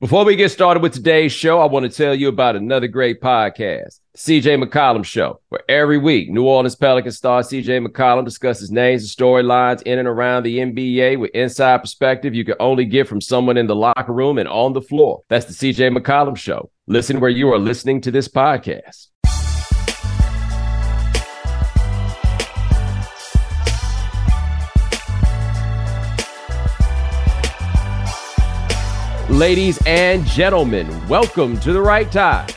Before we get started with today's show, I want to tell you about another great podcast, CJ McCollum Show, where every week New Orleans Pelicans star CJ McCollum discusses names and storylines in and around the NBA with inside perspective you can only get from someone in the locker room and on the floor. That's the CJ McCollum Show. Listen where you are listening to this podcast. Ladies and gentlemen, welcome to the right time.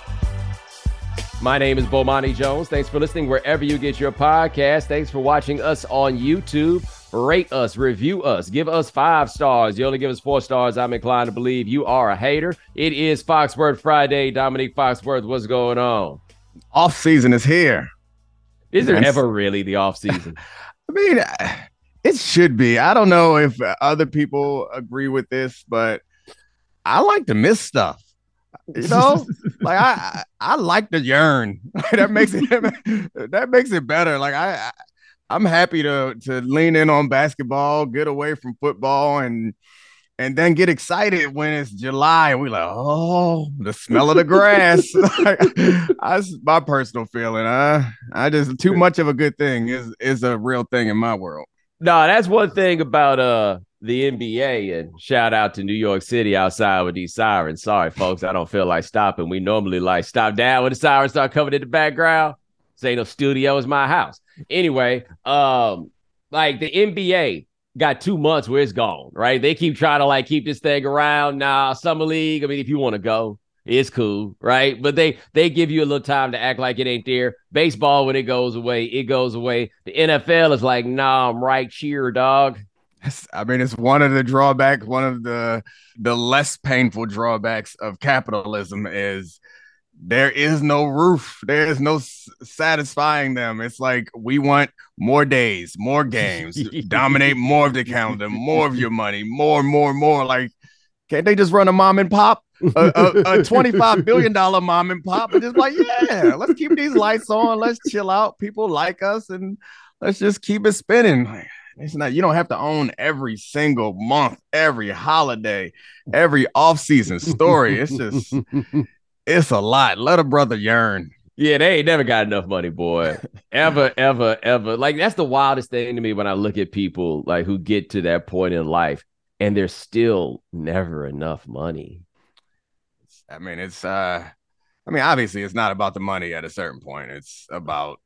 My name is Bomani Jones. Thanks for listening wherever you get your podcast. Thanks for watching us on YouTube. Rate us, review us, give us five stars. You only give us four stars. I'm inclined to believe you are a hater. It is Foxworth Friday. Domonique Foxworth, what's going on? Off season is here. Is there ever really the off season? I mean, it should be. I don't know if other people agree with this, but I like to miss stuff. You know, like I, I, I like to yearn. that makes it that makes it better. Like I, I am happy to to lean in on basketball, get away from football, and and then get excited when it's July and we like, oh, the smell of the grass. That's my personal feeling. I I just too much of a good thing is is a real thing in my world. No, that's one thing about uh the NBA and shout out to New York City outside with these sirens. Sorry, folks, I don't feel like stopping. We normally like stop down when the sirens start coming in the background. Say no studio is my house. Anyway, um, like the NBA got two months where it's gone, right? They keep trying to like keep this thing around. Nah, summer league. I mean, if you want to go, it's cool, right? But they they give you a little time to act like it ain't there. Baseball, when it goes away, it goes away. The NFL is like, nah, I'm right here, dog. I mean, it's one of the drawbacks, one of the the less painful drawbacks of capitalism is there is no roof. There is no s- satisfying them. It's like we want more days, more games, dominate more of the calendar, more of your money, more, more, more. Like, can't they just run a mom and pop? a, a, a $25 billion mom and pop and just like, yeah, let's keep these lights on. Let's chill out. People like us and let's just keep it spinning. It's not you don't have to own every single month, every holiday, every off-season story. It's just it's a lot. Let a brother yearn. Yeah, they ain't never got enough money, boy. ever, ever, ever. Like that's the wildest thing to me when I look at people like who get to that point in life and there's still never enough money. I mean, it's uh I mean, obviously it's not about the money at a certain point. It's about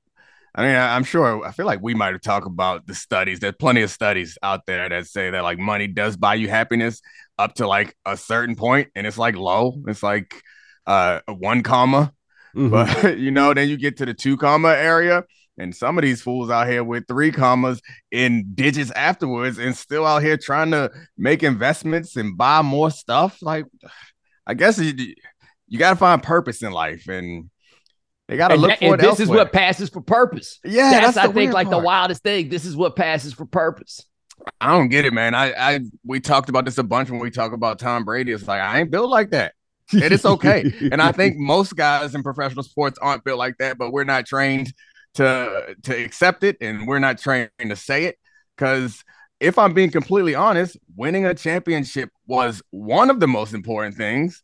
I mean, I, am sure. I feel like we might have talked about the studies. There's plenty of studies out there that say that like money does buy you happiness up to like a certain point, and it's like low. It's like uh one comma, mm-hmm. but you know, then you get to the two comma area, and some of these fools out here with three commas in digits afterwards, and still out here trying to make investments and buy more stuff. Like, I guess you you got to find purpose in life, and they got to look that, for and it. This elsewhere. is what passes for purpose. Yeah, that's, that's I think like part. the wildest thing. This is what passes for purpose. I don't get it, man. I, I we talked about this a bunch when we talk about Tom Brady. It's like I ain't built like that, and it's okay. and I think most guys in professional sports aren't built like that, but we're not trained to to accept it, and we're not trained to say it. Because if I'm being completely honest, winning a championship was one of the most important things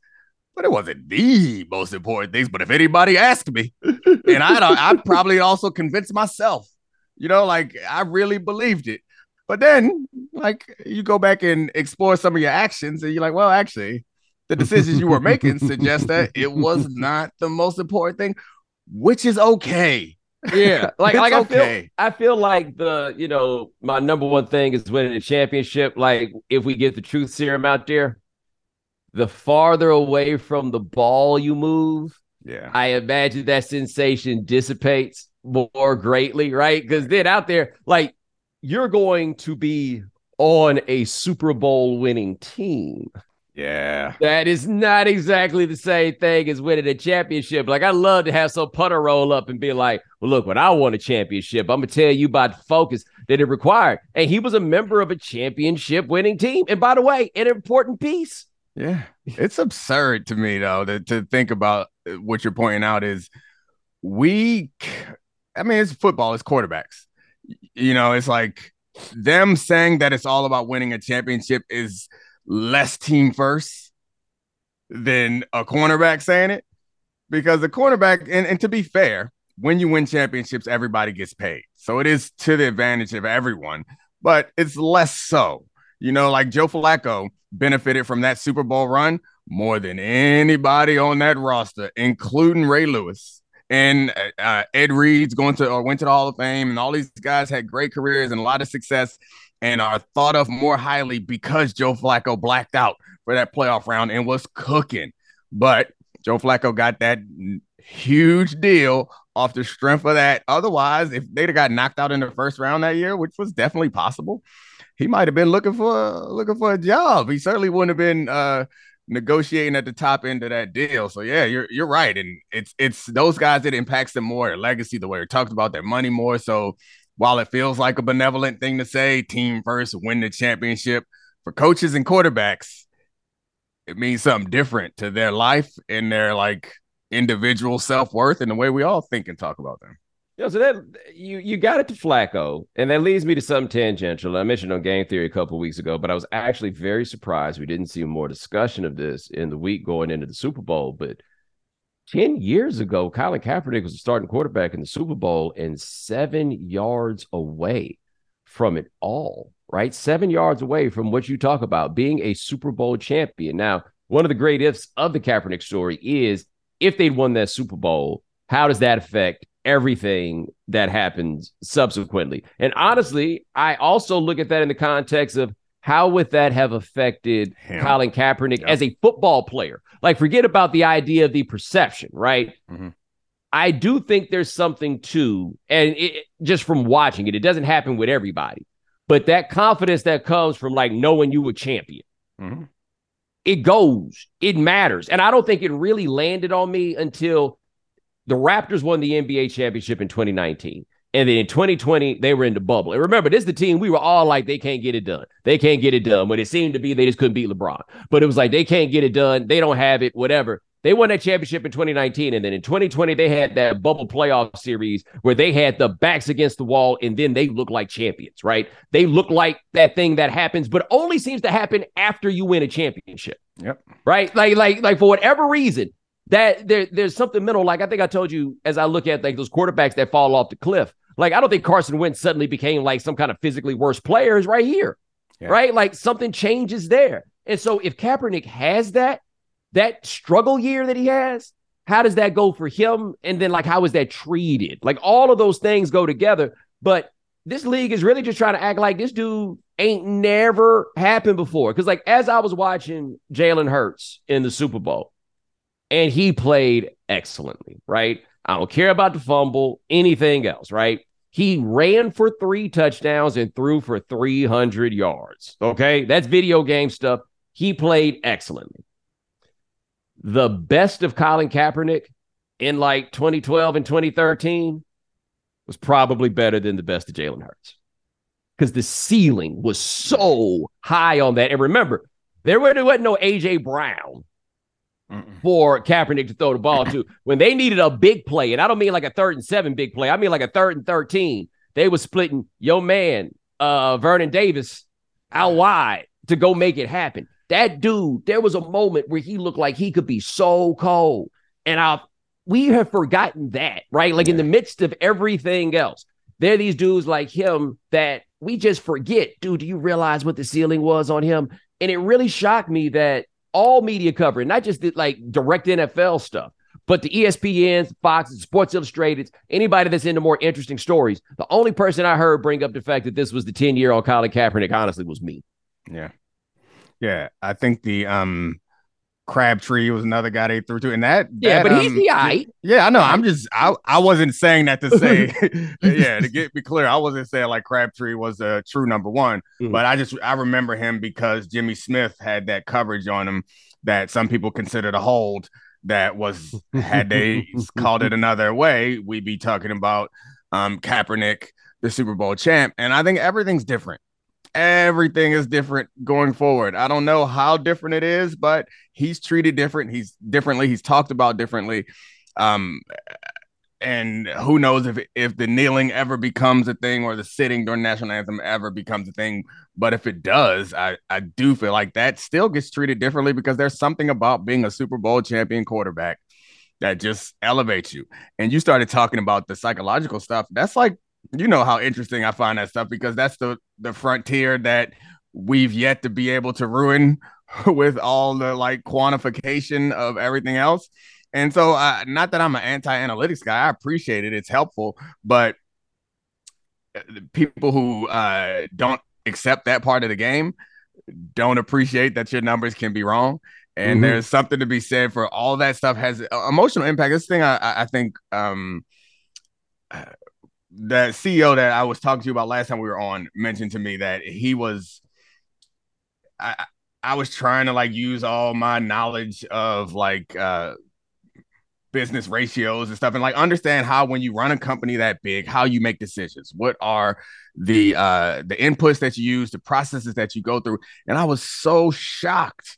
but it wasn't the most important things. But if anybody asked me, and I'd, uh, I'd probably also convinced myself, you know, like I really believed it. But then, like, you go back and explore some of your actions, and you're like, well, actually, the decisions you were making suggest that it was not the most important thing, which is okay. Yeah, like like I feel I feel like the you know my number one thing is winning the championship. Like if we get the truth serum out there, the farther away from the ball you move, yeah, I imagine that sensation dissipates more greatly, right? Because then out there, like you're going to be on a Super Bowl winning team. Yeah. That is not exactly the same thing as winning a championship. Like, I love to have some punter roll up and be like, well, look, when I won a championship, I'm going to tell you about the focus that it required. And he was a member of a championship winning team. And by the way, an important piece. Yeah, it's absurd to me though to, to think about uh, what you're pointing out is we. I mean, it's football. It's quarterbacks. You know, it's like them saying that it's all about winning a championship is less team first than a cornerback saying it because the cornerback, and, and to be fair, when you win championships, everybody gets paid. So it is to the advantage of everyone, but it's less so. You know, like Joe Flacco benefited from that Super Bowl run more than anybody on that roster, including Ray Lewis and uh, Ed Reed's going to or went to the Hall of Fame, and all these guys had great careers and a lot of success and are thought of more highly because Joe Flacco blacked out for that playoff round and was cooking. But Joe Flacco got that huge deal off the strength of that. Otherwise, if they'd have got knocked out in the first round that year, which was definitely possible, he might have been looking for looking for a job. He certainly wouldn't have been uh, negotiating at the top end of that deal. So yeah, you're you're right, and it's it's those guys that impacts them more, their legacy, the way we talked about their money more. So while it feels like a benevolent thing to say, team first, win the championship for coaches and quarterbacks, it means something different to their life and their like individual self worth and the way we all think and talk about them. Yeah, so that you you got it to Flacco, and that leads me to some tangential. I mentioned on Game Theory a couple weeks ago, but I was actually very surprised we didn't see more discussion of this in the week going into the Super Bowl. But ten years ago, Colin Kaepernick was a starting quarterback in the Super Bowl and seven yards away from it all. Right, seven yards away from what you talk about being a Super Bowl champion. Now, one of the great ifs of the Kaepernick story is if they'd won that Super Bowl, how does that affect everything that happens subsequently? And honestly, I also look at that in the context of how would that have affected Him. Colin Kaepernick yep. as a football player? Like, forget about the idea of the perception, right? Mm-hmm. I do think there's something to, and it, just from watching it, it doesn't happen with everybody, but that confidence that comes from like knowing you a champion. Mm-hmm it goes, it matters. And I don't think it really landed on me until the Raptors won the NBA championship in 2019. And then in 2020, they were in the bubble. And remember, this is the team we were all like, they can't get it done. They can't get it done. When it seemed to be they just couldn't beat LeBron. But it was like they can't get it done. They don't have it, whatever. They won that championship in 2019. And then in 2020, they had that bubble playoff series where they had the backs against the wall and then they look like champions, right? They look like that thing that happens, but only seems to happen after you win a championship. Yep. Right. Like, like, like for whatever reason, that there, there's something mental. Like I think I told you as I look at like those quarterbacks that fall off the cliff. Like I don't think Carson Wentz suddenly became like some kind of physically worse player. Is right here. Yeah. Right. Like something changes there. And so if Kaepernick has that, that struggle year that he has, how does that go for him? And then, like, how is that treated? Like, all of those things go together. But this league is really just trying to act like this dude ain't never happened before. Because, like, as I was watching Jalen Hurts in the Super Bowl, and he played excellently, right? I don't care about the fumble, anything else, right? He ran for three touchdowns and threw for 300 yards. Okay. That's video game stuff. He played excellently the best of Colin Kaepernick in like 2012 and 2013 was probably better than the best of Jalen Hurts because the ceiling was so high on that. And remember, there wasn't no AJ Brown Mm-mm. for Kaepernick to throw the ball to when they needed a big play. And I don't mean like a third and seven big play. I mean like a third and 13. They were splitting yo man, uh, Vernon Davis out wide to go make it happen. That dude, there was a moment where he looked like he could be so cold. And I we have forgotten that, right? Like yeah. in the midst of everything else, there are these dudes like him that we just forget. Dude, do you realize what the ceiling was on him? And it really shocked me that all media coverage, not just the, like direct NFL stuff, but the ESPNs, Fox, Sports Illustrated, anybody that's into more interesting stories, the only person I heard bring up the fact that this was the 10 year old Colin Kaepernick, honestly, was me. Yeah. Yeah, I think the um Crabtree was another guy they threw to, and that, yeah, that, but he's um, the eye. Yeah, I know. I'm just I I wasn't saying that to say yeah to get be clear. I wasn't saying like Crabtree was a true number one, mm-hmm. but I just I remember him because Jimmy Smith had that coverage on him that some people considered a hold. That was had they called it another way, we'd be talking about um Kaepernick, the Super Bowl champ, and I think everything's different everything is different going forward. I don't know how different it is, but he's treated different. He's differently. He's talked about differently. Um, and who knows if if the kneeling ever becomes a thing or the sitting during national anthem ever becomes a thing. But if it does, I I do feel like that still gets treated differently because there's something about being a Super Bowl champion quarterback that just elevates you. And you started talking about the psychological stuff. That's like you know how interesting I find that stuff because that's the the frontier that we've yet to be able to ruin with all the like quantification of everything else. And so, uh, not that I'm an anti-analytics guy, I appreciate it; it's helpful. But uh, people who uh, don't accept that part of the game don't appreciate that your numbers can be wrong. And mm-hmm. there's something to be said for all that stuff has emotional impact. This thing, I, I think, um, the CEO that I was talking to you about last time we were on mentioned to me that he was. I, I was trying to like use all my knowledge of like uh business ratios and stuff and like understand how when you run a company that big how you make decisions what are the uh the inputs that you use the processes that you go through. And i was so shocked.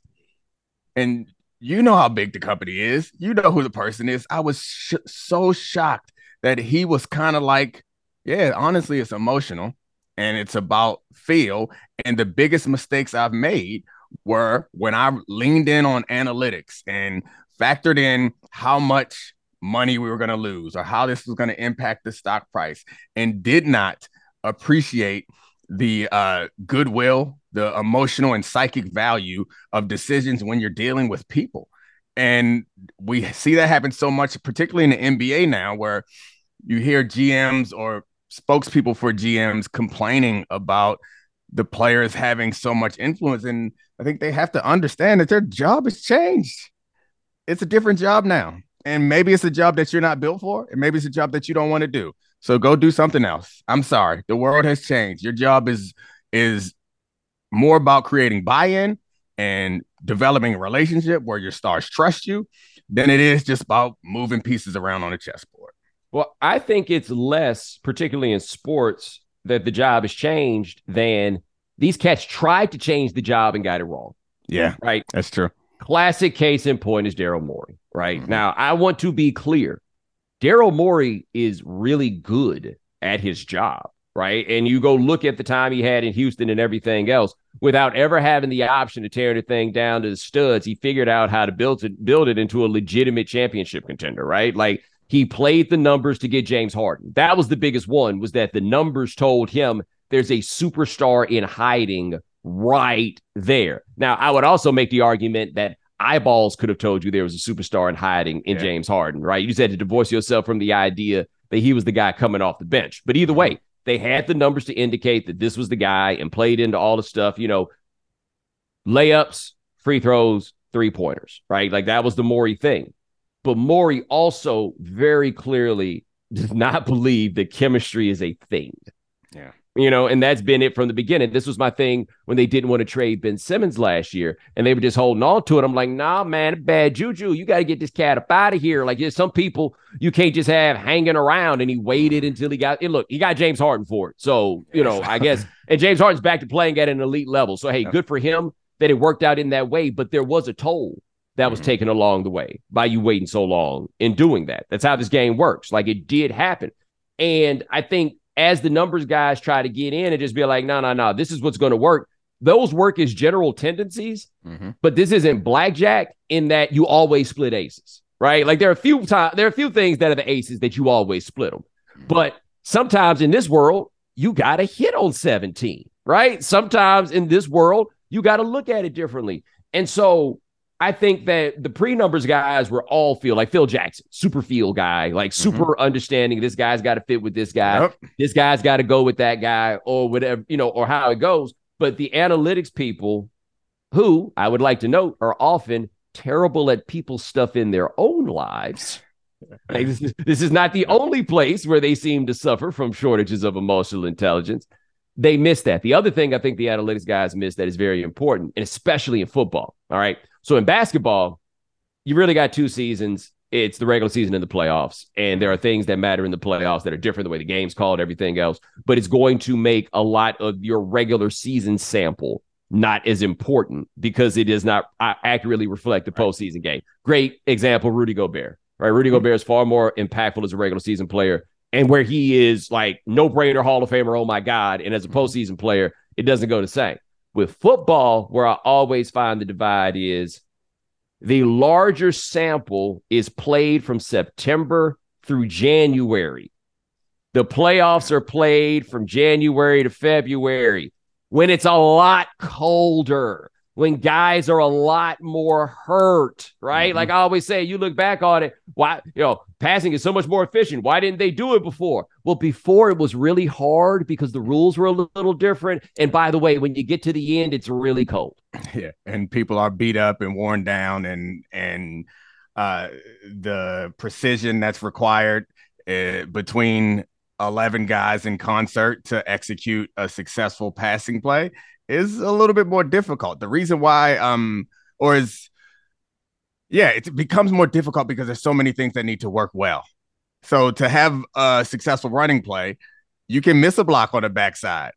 And you know how big the company is. You know who the person is. I was sh- so shocked that he was kind of like yeah honestly it's emotional and it's about feel and the biggest mistakes i've made were when i leaned in on analytics and factored in how much money we were going to lose or how this was going to impact the stock price and did not appreciate the uh, goodwill, the emotional and psychic value of decisions when you're dealing with people. And we see that happen so much, particularly in the NBA now, where you hear GMs or spokespeople for GMs complaining about the players having so much influence. And I think they have to understand that their job has changed it's a different job now. And maybe it's a job that you're not built for, and maybe it's a job that you don't want to do. So go do something else. I'm sorry. The world has changed. Your job is is more about creating buy-in and developing a relationship where your stars trust you than it is just about moving pieces around on a chessboard. Well, I think it's less, particularly in sports, that the job has changed than these cats tried to change the job and got it wrong. Yeah. Right. That's true. Classic case in point is Daryl Morey, right? Mm-hmm. Now, I want to be clear. Daryl Morey is really good at his job, right? And you go look at the time he had in Houston and everything else without ever having the option to tear the thing down to the studs. He figured out how to build it, build it into a legitimate championship contender, right? Like he played the numbers to get James Harden. That was the biggest one was that the numbers told him there's a superstar in hiding right there. Now, I would also make the argument that eyeballs could have told you there was a superstar in hiding in yeah. James Harden, right? You just had to divorce yourself from the idea that he was the guy coming off the bench. But either way, they had the numbers to indicate that this was the guy and played into all the stuff, you know, layups, free throws, three pointers, right? Like that was the Morey thing. But Morey also very clearly does not believe that chemistry is a thing. Yeah you know, and that's been it from the beginning. This was my thing when they didn't want to trade Ben Simmons last year and they were just holding on to it. I'm like, nah, man, bad juju. You got to get this cat up out of here. Like, there's some people you can't just have hanging around. And he waited until he got, and look, he got James Harden for it. So, you know, I guess, and James Harden's back to playing at an elite level. So, hey, good for him that it worked out in that way. But there was a toll that was mm-hmm. taken along the way by you waiting so long in doing that. That's how this game works. Like, it did happen. And I think as the numbers guys try to get in and just be like, no, no, no, this is what's going to work. Those work as general tendencies, mm-hmm. but this isn't blackjack in that you always split aces, right? Like there are a few times, there are a few things that are the aces that you always split them. Mm-hmm. But sometimes in this world, you got to hit on 17, right? Sometimes in this world, you got to look at it differently. And so I think that the pre numbers guys were all feel like Phil Jackson, super feel guy, like mm-hmm. super mm-hmm. understanding. This guy's got to fit with this guy. Yep. This guy's got to go with that guy or whatever, you know, or how it goes. But the analytics people, who I would like to note, are often terrible at people's stuff in their own lives. Like this, is, this is not the only place where they seem to suffer from shortages of emotional intelligence. They miss that. The other thing I think the analytics guys miss that is very important, and especially in football. All right. So in basketball, you really got two seasons. It's the regular season and the playoffs. And there are things that matter in the playoffs that are different the way the game's called, everything else. But it's going to make a lot of your regular season sample not as important because it does not uh, accurately reflect the postseason game. Great example, Rudy Gobert, right? Rudy Gobert is far more impactful as a regular season player, and where he is like no brainer Hall of Famer, oh my God. And as a postseason player, it doesn't go the same. With football, where I always find the divide is the larger sample is played from September through January. The playoffs are played from January to February when it's a lot colder when guys are a lot more hurt, right? Mm-hmm. Like I always say, you look back on it, why, you know, passing is so much more efficient. Why didn't they do it before? Well, before it was really hard because the rules were a little different. And by the way, when you get to the end, it's really cold. Yeah. And people are beat up and worn down and, and, uh, the precision that's required uh, between 11 guys in concert to execute a successful passing play is a little bit more difficult. The reason why, um, or is, yeah, it becomes more difficult because there's so many things that need to work well. So to have a successful running play, you can miss a block on the backside.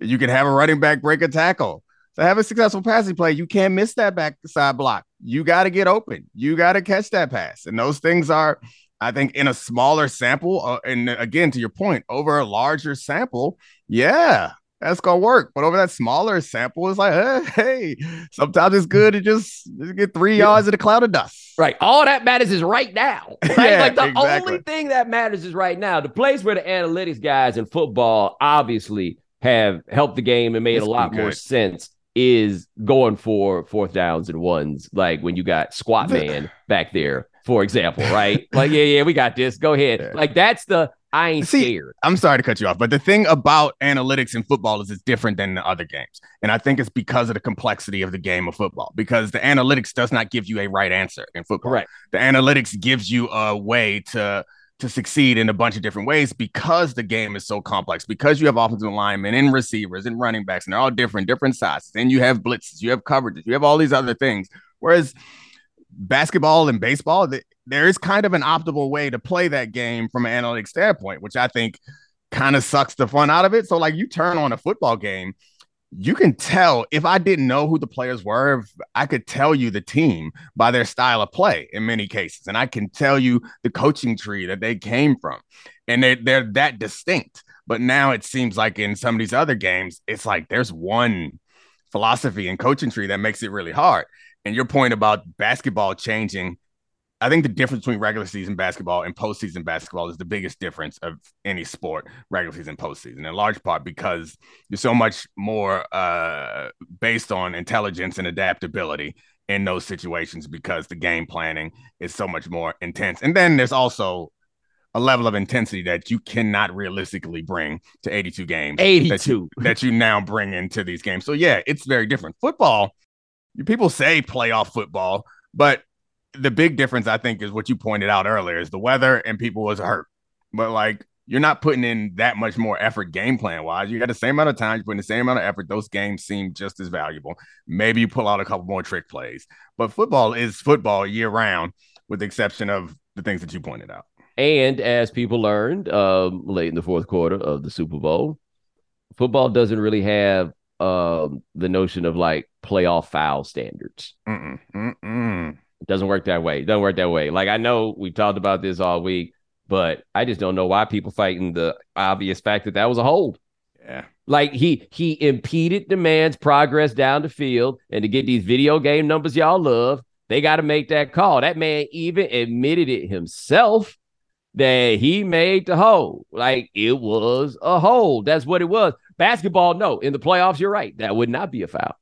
You can have a running back break a tackle. To have a successful passing play, you can't miss that backside block. You got to get open. You got to catch that pass. And those things are, I think, in a smaller sample. Uh, and again, to your point, over a larger sample, yeah, that's gonna work. But over that smaller sample, it's like, hey, sometimes it's good to just, just get three yards in a cloud of dust. Right. All that matters is right now. Right? yeah, like the exactly. only thing that matters is right now. The place where the analytics guys in football obviously have helped the game and made it's a lot more sense is going for fourth downs and ones, like when you got squat man back there, for example, right? like, yeah, yeah, we got this. Go ahead. Yeah. Like that's the I ain't See, scared. I'm sorry to cut you off, but the thing about analytics in football is it's different than the other games. And I think it's because of the complexity of the game of football, because the analytics does not give you a right answer in football. Right. The analytics gives you a way to to succeed in a bunch of different ways because the game is so complex, because you have offensive linemen and receivers and running backs, and they're all different, different sizes. And you have blitzes, you have coverages, you have all these other things. Whereas basketball and baseball, there is kind of an optimal way to play that game from an analytics standpoint, which I think kind of sucks the fun out of it. So, like, you turn on a football game, you can tell if I didn't know who the players were, I could tell you the team by their style of play in many cases. And I can tell you the coaching tree that they came from. And they're, they're that distinct. But now it seems like in some of these other games, it's like there's one philosophy and coaching tree that makes it really hard. And your point about basketball changing I think the difference between regular season basketball and postseason basketball is the biggest difference of any sport, regular season, postseason, in large part because you're so much more uh, based on intelligence and adaptability in those situations because the game planning is so much more intense. And then there's also a level of intensity that you cannot realistically bring to 82 games. 82 that you, that you now bring into these games. So yeah, it's very different. Football, people say playoff football, but the big difference I think is what you pointed out earlier is the weather and people was hurt. But like you're not putting in that much more effort game plan wise. You got the same amount of time, you're putting the same amount of effort. Those games seem just as valuable. Maybe you pull out a couple more trick plays. But football is football year round, with the exception of the things that you pointed out. And as people learned um, late in the fourth quarter of the Super Bowl, football doesn't really have um, the notion of like playoff foul standards. Mm-mm, mm-mm. It doesn't work that way. It doesn't work that way. Like I know we talked about this all week, but I just don't know why people fighting the obvious fact that that was a hold. Yeah. Like he he impeded the man's progress down the field, and to get these video game numbers y'all love, they got to make that call. That man even admitted it himself that he made the hold. Like it was a hold. That's what it was. Basketball, no. In the playoffs, you're right. That would not be a foul.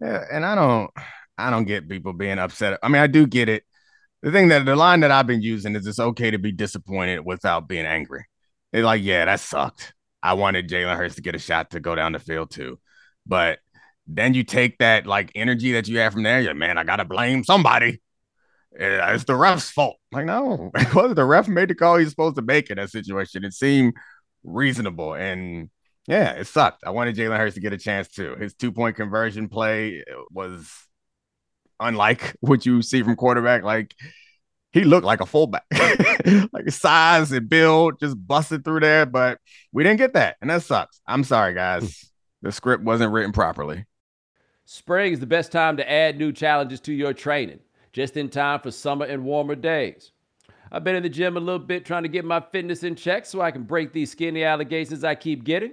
Yeah, and I don't I don't get people being upset. I mean, I do get it. The thing that the line that I've been using is it's okay to be disappointed without being angry. They're like, yeah, that sucked. I wanted Jalen Hurts to get a shot to go down the field too. But then you take that like energy that you have from there, you're man, I gotta blame somebody. It's the ref's fault. Like, no, it wasn't the ref made the call he's supposed to make in that situation. It seemed reasonable. And yeah, it sucked. I wanted Jalen Hurts to get a chance too. His two point conversion play eh, was unlike what you see from quarterback. Like he looked like a fullback, like size and build, just busted through there. But we didn't get that, and that sucks. I'm sorry, guys. Hmm. the script wasn't written properly. Spring is the best time to add new challenges to your training, just in time for summer and warmer days. I've been in the gym a little bit trying to get my fitness in check so I can break these skinny allegations I keep getting.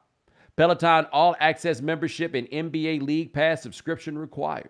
Peloton All Access membership and NBA League Pass subscription required.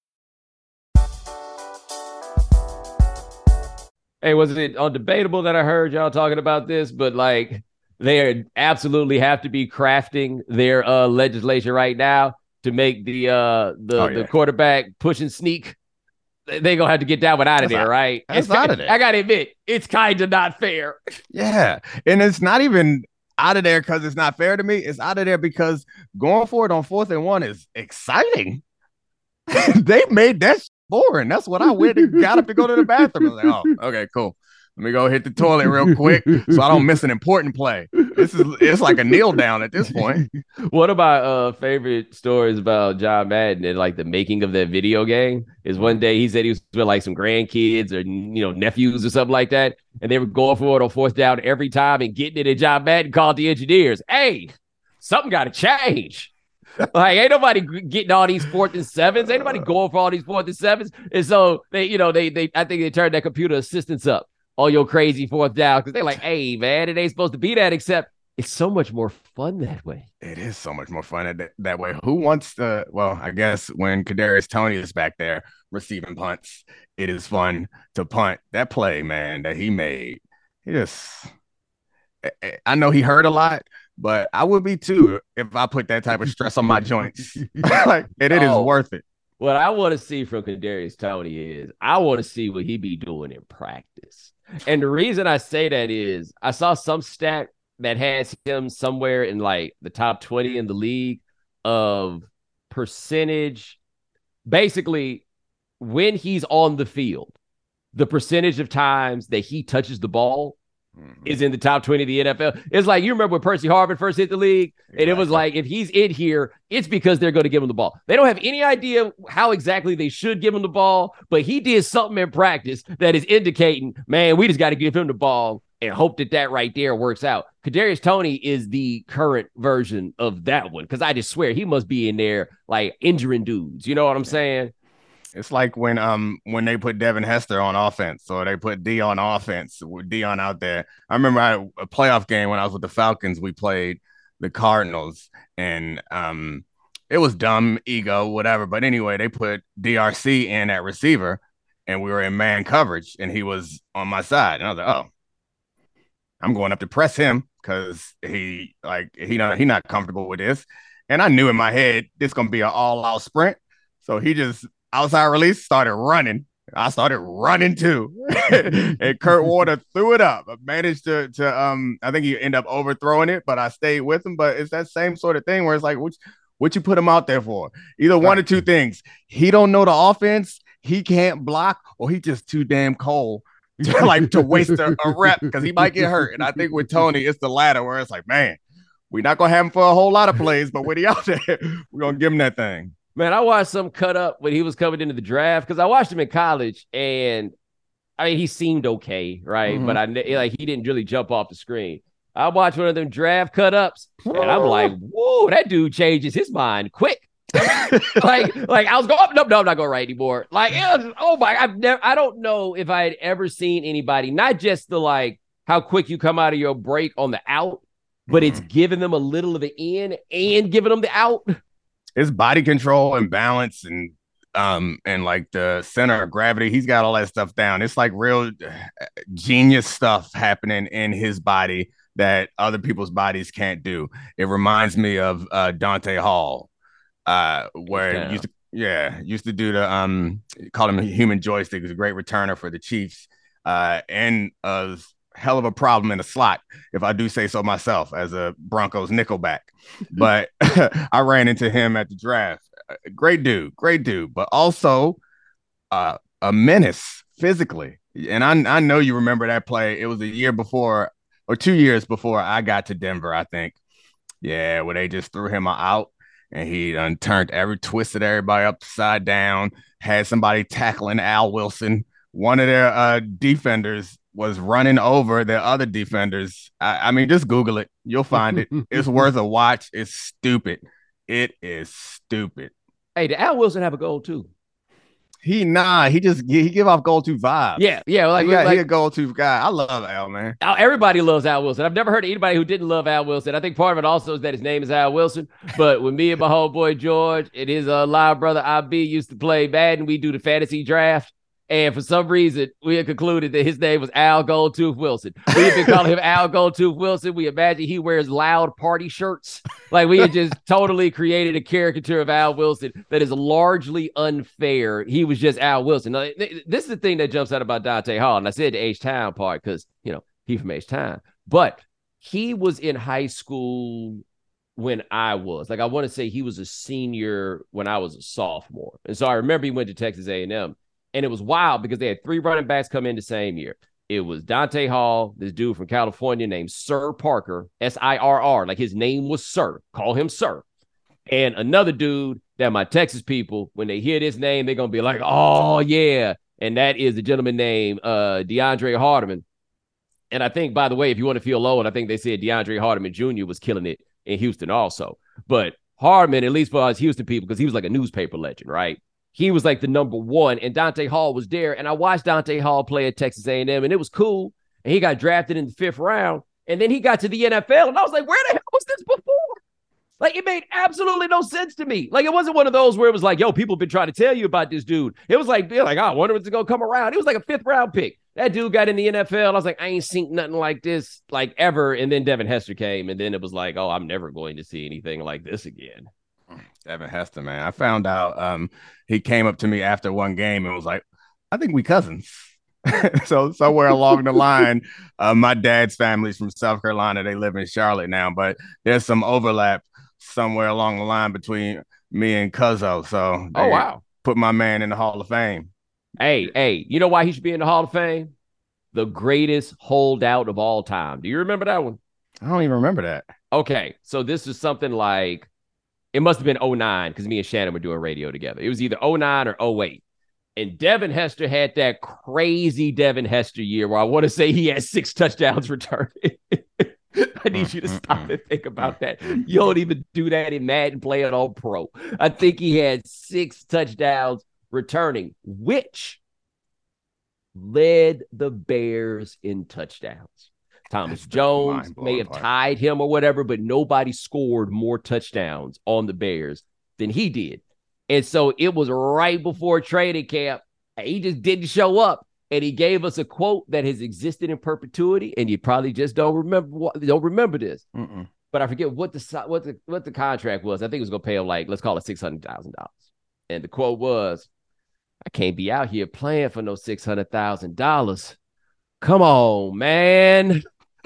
Hey, was it undebatable that I heard y'all talking about this? But like, they absolutely have to be crafting their uh, legislation right now to make the uh, the oh, yeah. the quarterback push and sneak. They gonna have to get that one out of that's there, not, right? That's it's, out of there. I gotta admit, it's kind of not fair. Yeah, and it's not even out of there because it's not fair to me. It's out of there because going forward on fourth and one is exciting. they made that boring. That's what I went and got up to go to the bathroom. Like, oh, okay, cool. Let me go hit the toilet real quick so I don't miss an important play. This is it's like a kneel down at this point. One of my uh, favorite stories about John Madden and like the making of that video game is one day he said he was with like some grandkids or you know nephews or something like that, and they were going for it on fourth down every time and getting it. And John Madden called the engineers, "Hey, something got to change." Like ain't nobody getting all these fourth and sevens. Ain't nobody going for all these fourth and sevens. And so they, you know, they they I think they turned that computer assistance up on your crazy fourth down because they're like, hey man, it ain't supposed to be that. Except it's so much more fun that way. It is so much more fun that, that way. Who wants to? Well, I guess when Kadarius Toney is back there receiving punts, it is fun to punt that play, man, that he made. He just, I know he heard a lot, but I would be too if I put that type of stress on my joints. like, and it oh, is worth it. What I want to see from Kadarius Toney is I want to see what he be doing in practice. And the reason I say that is I saw some stat that has him somewhere in like the top 20 in the league of percentage. Basically, when he's on the field, the percentage of times that he touches the ball Mm-hmm. is in the top 20 of the NFL. It's like you remember when Percy Harvin first hit the league, exactly. and it was like if he's in here, it's because they're going to give him the ball. They don't have any idea how exactly they should give him the ball, but he did something in practice that is indicating, man, we just got to give him the ball and hope that that right there works out. Kadarius Toney is the current version of that one because I just swear he must be in there like injuring dudes. You know what I'm saying? It's like when um when they put Devin Hester on offense or they put D on offense with Deion out there. I remember a playoff game when I was with the Falcons. We played the Cardinals and um it was dumb ego whatever. But anyway, they put DRC in at receiver and we were in man coverage and he was on my side and I was like, oh, I'm going up to press him because he like he not he not comfortable with this. And I knew in my head this gonna be an all out sprint. So he just outside release, started running. I started running too. and Kurt Warner threw it up. I managed to to um I think you end up overthrowing it, but I stayed with him. But it's that same sort of thing where it's like which what you put him out there for? Either one or two things. He don't know the offense, he can't block, or he just too damn cold to like to waste a, a rep because he might get hurt. And I think with Toney, it's the latter where it's like, man, we're not gonna have him for a whole lot of plays, but when he out there, we're gonna give him that thing. Man, I watched some cut up when he was coming into the draft because I watched him in college, and I mean he seemed okay, right? Mm-hmm. But I like he didn't really jump off the screen. I watched one of them draft cut ups, and I'm like, whoa, that dude changes his mind quick. like, like I was going, oh, no, no, I'm not going right anymore. Like, was, oh my, I've never, I don't know if I had ever seen anybody, not just the like how quick you come out of your break on the out, but mm-hmm. it's giving them a little of the in and giving them the out. His body control and balance and um and like the center of gravity he's got all that stuff down it's like real uh, genius stuff happening in his body that other people's bodies can't do it reminds me of uh dante hall uh, where yeah. used to yeah used to do the um call him a human joystick. He was a great returner for the Chiefs, uh, and a hell of a problem in a slot, if I do say so myself, as a Broncos nickelback. but I ran into him at the draft. Great dude, great dude, but also uh, a menace physically. And I, I know you remember that play. It was a year before or two years before I got to Denver, I think. Yeah, where they just threw him out and he turned every twisted everybody upside down. Had somebody tackling Al Wilson. One of their uh, defenders was running over their other defenders. I, I mean, just Google it. You'll find it. it's worth a watch. It's stupid. It is stupid. Hey, did Al Wilson have a goal too? He nah, he just he give off goal two vibes. Yeah, yeah, like, he, got, like he a goal two guy. I love Al, man. Al, everybody loves Al Wilson. I've never heard of anybody who didn't love Al Wilson. I think part of it also is that his name is Al Wilson. But with me and my homeboy George and his uh, live brother IB used to play Madden, we do the fantasy draft. And for some reason, we had concluded that his name was Al Goldtooth Wilson. We had been calling him Al Goldtooth Wilson. We imagine he wears loud party shirts. Like we had just totally created a caricature of Al Wilson that is largely unfair. He was just Al Wilson. Now, this is the thing that jumps out about Dante Hall. And I said the H Town part because, you know, he from H Town. But he was in high school when I was. Like I want to say he was a senior when I was a sophomore. And so I remember he went to Texas A&M and it was wild because they had three running backs come in the same year. It was Dante Hall, this dude from California named Sirr Parker, S I R R. Like his name was Sir. Call him Sir. And another dude that my Texas people, when they hear this name, they're gonna be like, "Oh yeah," and that is the gentleman named uh, DeAndre Hardeman. And I think, by the way, if you want to feel low, and I think they said DeAndre Hardeman Jr. was killing it in Houston also. But Hardeman, at least for us Houston people, because he was like a newspaper legend, right? He was like the number one, and Dante Hall was there. And I watched Dante Hall play at Texas A&M, and it was cool. And he got drafted in the fifth round, and then he got to the NFL, and I was like, where the hell was this before? Like it made absolutely no sense to me. Like it wasn't one of those where it was like, yo, people been trying to tell you about this dude. It was like, like, oh, I wonder what's gonna come around. It was like a fifth round pick. That dude got in the NFL. I was like, I ain't seen nothing like this like ever. And then Devin Hester came, and then it was like, oh, I'm never going to see anything like this again. Devin Hester, man. I found out um, he came up to me after one game and was like, I think we cousins. so somewhere along the line, uh, my dad's family's from South Carolina. They live in Charlotte now, but there's some overlap somewhere along the line between me and Cuzzo. So oh wow, put my man in the Hall of Fame. Hey, hey, you know why he should be in the Hall of Fame? The greatest holdout of all time. Do you remember that one? I don't even remember that. Okay, so this is something like it must have been 09 because me and Shannon were doing radio together. It was either 09 or 08. And Devin Hester had that crazy Devin Hester year where I want to say he had six touchdowns returned. I need you to mm, mm, stop mm, and think about that. You don't even do that in Madden playing all pro. I think he had six touchdowns returning, which led the Bears in touchdowns. Thomas Jones may have tied him or whatever, but nobody scored more touchdowns on the Bears than he did. And so it was right before training camp. He just didn't show up. And he gave us a quote that has existed in perpetuity. And you probably just don't remember what don't remember this. Mm-mm. But I forget what the what the what the contract was. I think it was gonna pay him like, let's call it six hundred thousand dollars. And the quote was, I can't be out here playing for no six hundred thousand dollars. Come on, man.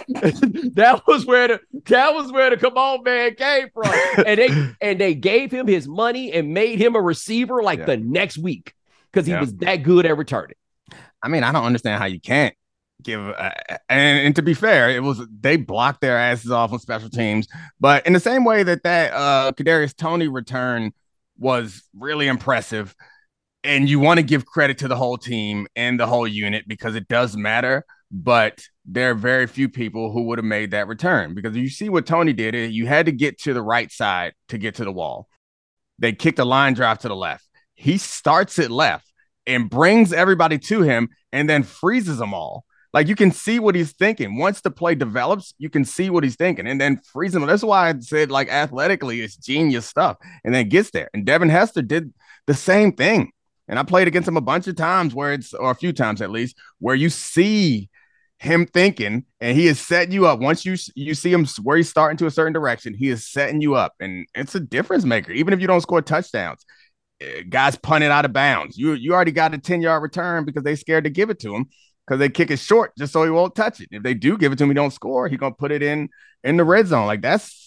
that was where the that was where the come on man came from. And they and they gave him his money and made him a receiver like yeah. the next week because he yeah. was that good at returning. I mean, I don't understand how you can't give uh, and, and to be fair, it was they blocked their asses off on special teams, but in the same way that that uh Kadarius Toney return was really impressive. And you want to give credit to the whole team and the whole unit because it does matter but there are very few people who would have made that return because you see what Toney did. Eh, you had to get to the right side to get to the wall. They kick the line drive to the left. He starts it left and brings everybody to him and then freezes them all. Like you can see what he's thinking. Once the play develops, you can see what he's thinking and then freezing them. That's why I said, like, athletically, it's genius stuff. And then gets there. And Devin Hester did the same thing. And I played against him a bunch of times where it's, or a few times at least, where you see him thinking and he is setting you up. Once you you see him where he's starting to a certain direction, he is setting you up. And it's a difference maker, even if you don't score touchdowns. Eh, guys punted out of bounds. You you already got a 10 yard return because they scared to give it to him because they kick it short just so he won't touch it. If they do give it to him, he don't score. He gonna put it in in the red zone. Like that's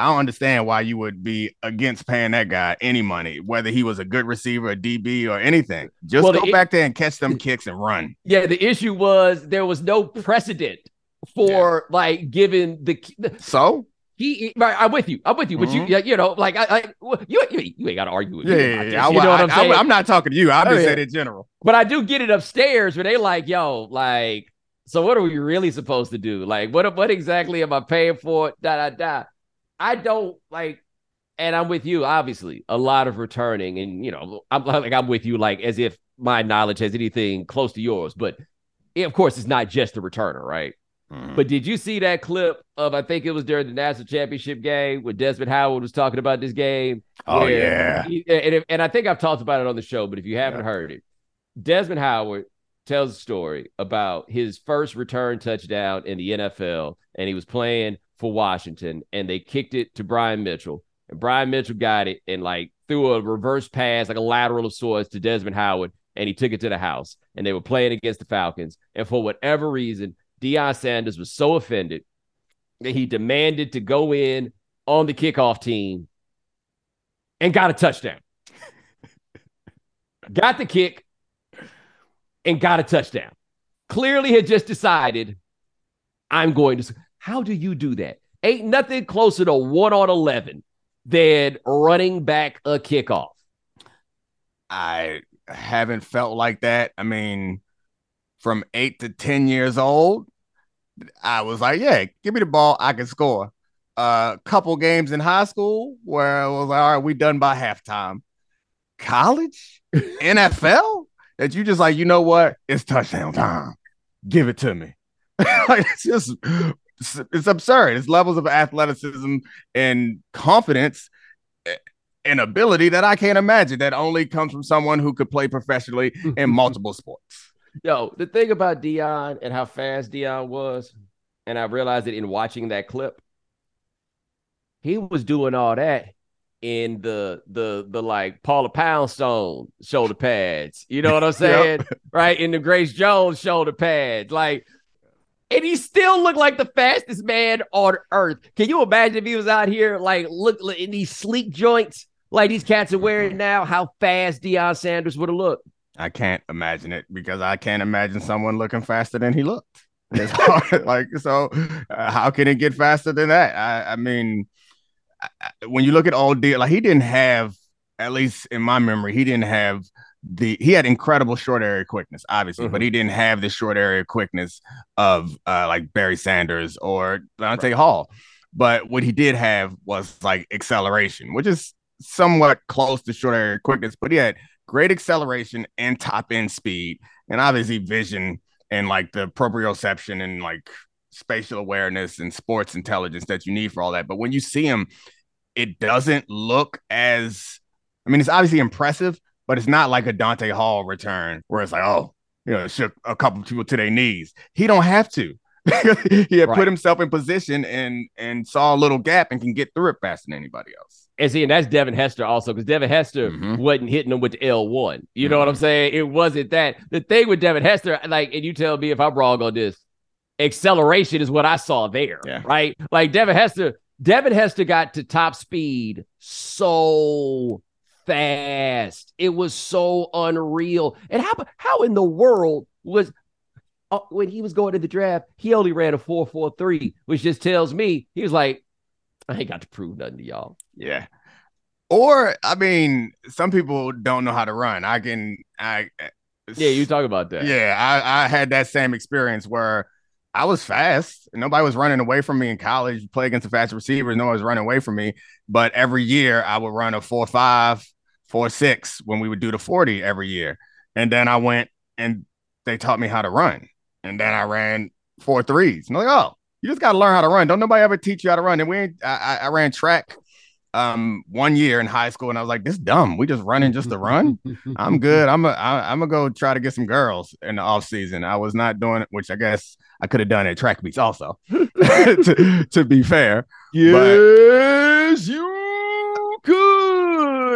I don't understand why you would be against paying that guy any money, whether he was a good receiver, a DB, or anything. Just well, go the, back there and catch them kicks and run. Yeah, the issue was there was no precedent for yeah. like giving the so he, right, I'm with you. I'm with you. But mm-hmm. you, you know, like I, I you, you, you ain't got to argue with yeah, me. Yeah, yeah. You know I, what I'm saying? I, am not talking to you. I'm oh, just saying in general. But I do get it upstairs where they like, yo, like, so what are we really supposed to do? Like, what, what exactly am I paying for? Da da da. I don't like, and I'm with you. Obviously, a lot of returning, and you know, I'm like I'm with you, like as if my knowledge has anything close to yours. But it, of course, it's not just the returner, right? Mm-hmm. But did you see that clip of I think it was during the national championship game where Desmond Howard was talking about this game? Oh yeah, he, and, and I think I've talked about it on the show, but if you haven't yeah. heard it, Desmond Howard tells a story about his first return touchdown in the NFL, and he was playing for Washington, and they kicked it to Brian Mitchell, and Brian Mitchell got it and like threw a reverse pass, like a lateral of sorts, to Desmond Howard, and he took it to the house, and they were playing against the Falcons, and for whatever reason Deion Sanders was so offended that he demanded to go in on the kickoff team and got a touchdown. got the kick and got a touchdown. Clearly had just decided, I'm going to. How do you do that? Ain't nothing closer to one on 11 than running back a kickoff. I haven't felt like that. I mean, from eight to 10 years old, I was like, yeah, give me the ball. I can score. A uh, couple games in high school where I was like, all right, we done by halftime. College, NFL, that you just like, you know what? It's touchdown time. Give it to me. like it's just it's, it's absurd. It's levels of athleticism and confidence eh, and ability that I can't imagine that only comes from someone who could play professionally in multiple sports. Yo, the thing about Deion and how fast Deion was, and I realized it in watching that clip, he was doing all that in the the the like Paula Poundstone shoulder pads. You know what I'm saying? yep. Right in the Grace Jones shoulder pads, like. And he still looked like the fastest man on earth. Can you imagine if he was out here like look, in these sleek joints like these cats are wearing now? How fast Deion Sanders would have looked? I can't imagine it because I can't imagine someone looking faster than he looked. It's hard. like so, uh, how can it get faster than that? I, I mean, I, when you look at all deal, like he didn't have, at least in my memory, he didn't have the he had incredible short area quickness, obviously, mm-hmm. but he didn't have the short area quickness of uh, like Barry Sanders or Dante right. Hall. But what he did have was like acceleration, which is somewhat close to short area quickness, but he had great acceleration and top end speed, and obviously vision and like the proprioception and like spatial awareness and sports intelligence that you need for all that. But when you see him, it doesn't look as I mean, it's obviously impressive, but it's not like a Dante Hall return where it's like, oh, you know, it shook a couple people to their knees. He don't have to. he had right. put himself in position and and saw a little gap and can get through it faster than anybody else. And see, and that's Devin Hester also, because Devin Hester mm-hmm. wasn't hitting them with the L1. You mm-hmm. know what I'm mm-hmm. saying? It wasn't that. The thing with Devin Hester, like, and you tell me if I'm wrong on this, acceleration is what I saw there. Yeah. Right. Like Devin Hester, Devin Hester got to top speed so fast. It was so unreal. And how how in the world was uh, when he was going to the draft, he only ran a 4.43, which just tells me he was like, I ain't got to prove nothing to y'all. Yeah. Or I mean, some people don't know how to run. I can I Yeah, you talk about that. Yeah, I, I had that same experience where I was fast. Nobody was running away from me in college. Play against the fast receivers. No one was running away from me. But every year I would run a four five, four six when we would do the 40 every year. And then I went and they taught me how to run. And then I ran four threes. And I'm like, oh, you just got to learn how to run. Don't nobody ever teach you how to run. And we, I, I ran track um one year in high school and I was like, this dumb. We just running just to run. I'm good. I'm a, I, I'm gonna go try to get some girls in the off season. I was not doing it, which I guess I could have done at track meets also. to, to be fair, yes, but, you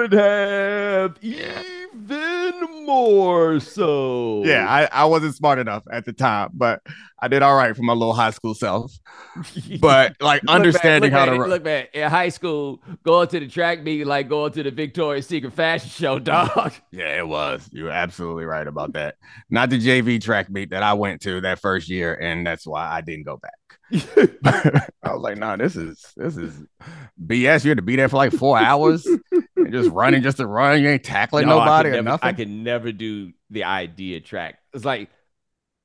could have. Yeah even more so. Yeah, I, I wasn't smart enough at the time, but I did all right for my little high school self. But like understanding back, how to run. Look, man, in high school, going to the track meet like going to the Victoria's Secret fashion show, dog. yeah, it was. You're absolutely right about that. Not the JV track meet that I went to that first year, and that's why I didn't go back. I was like, nah, this is this is BS. You had to be there for like four hours and just running just to run. You ain't tackling no, nobody I or never, nothing. I can never do the idea track. It's like